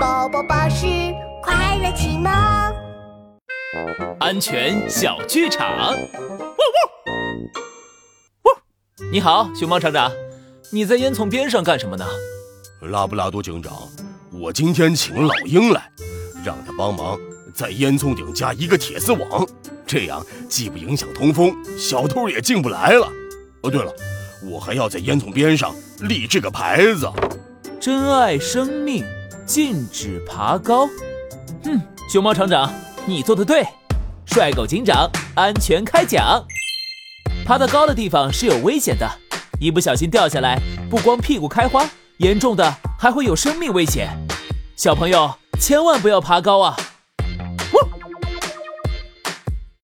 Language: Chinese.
宝宝巴士快乐启蒙，安全小剧场。汪汪！你好，熊猫厂长，你在烟囱边上干什么呢？拉布拉多警长，我今天请老鹰来，让他帮忙在烟囱顶加一个铁丝网，这样既不影响通风，小偷也进不来了。哦，对了，我还要在烟囱边上立这个牌子：珍爱生命。禁止爬高。嗯，熊猫厂长，你做的对。帅狗警长，安全开讲。爬到高的地方是有危险的，一不小心掉下来，不光屁股开花，严重的还会有生命危险。小朋友千万不要爬高啊！